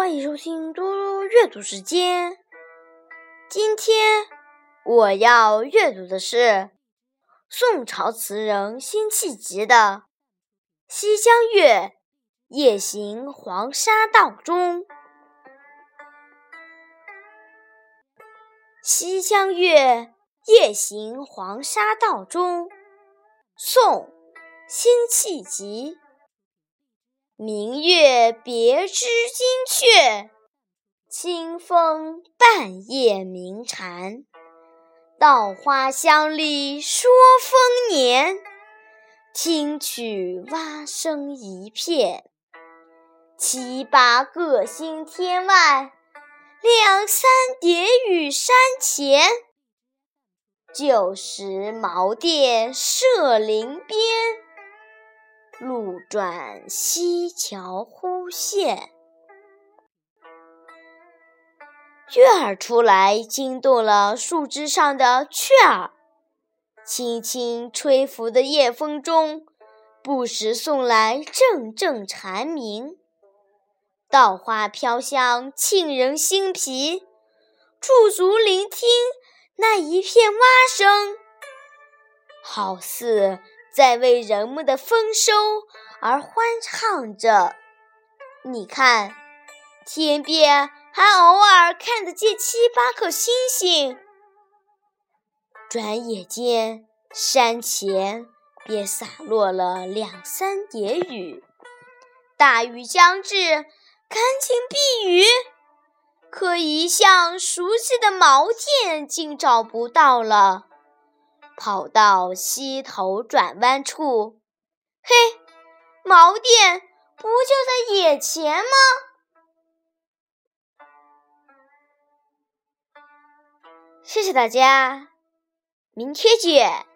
欢迎收听多多阅读时间。今天我要阅读的是宋朝词人辛弃疾的《西江月·夜行黄沙道中》。《西江月·夜行黄沙道中》，宋·辛弃疾。明月别枝惊鹊，清风半夜鸣蝉。稻花香里说丰年，听取蛙声一片。七八个星天外，两三点雨山前。旧时茅店社林边。路转溪桥忽见，月儿出来惊动了树枝上的雀儿，轻轻吹拂的夜风中，不时送来阵阵蝉鸣。稻花飘香沁人心脾，驻足聆听那一片蛙声，好似。在为人们的丰收而欢唱着。你看，天边还偶尔看得见七八颗星星。转眼间，山前便洒落了两三点雨。大雨将至，赶紧避雨。可一向熟悉的茅店竟找不到了。跑到溪头转弯处，嘿，茅店不就在眼前吗？谢谢大家，明天见。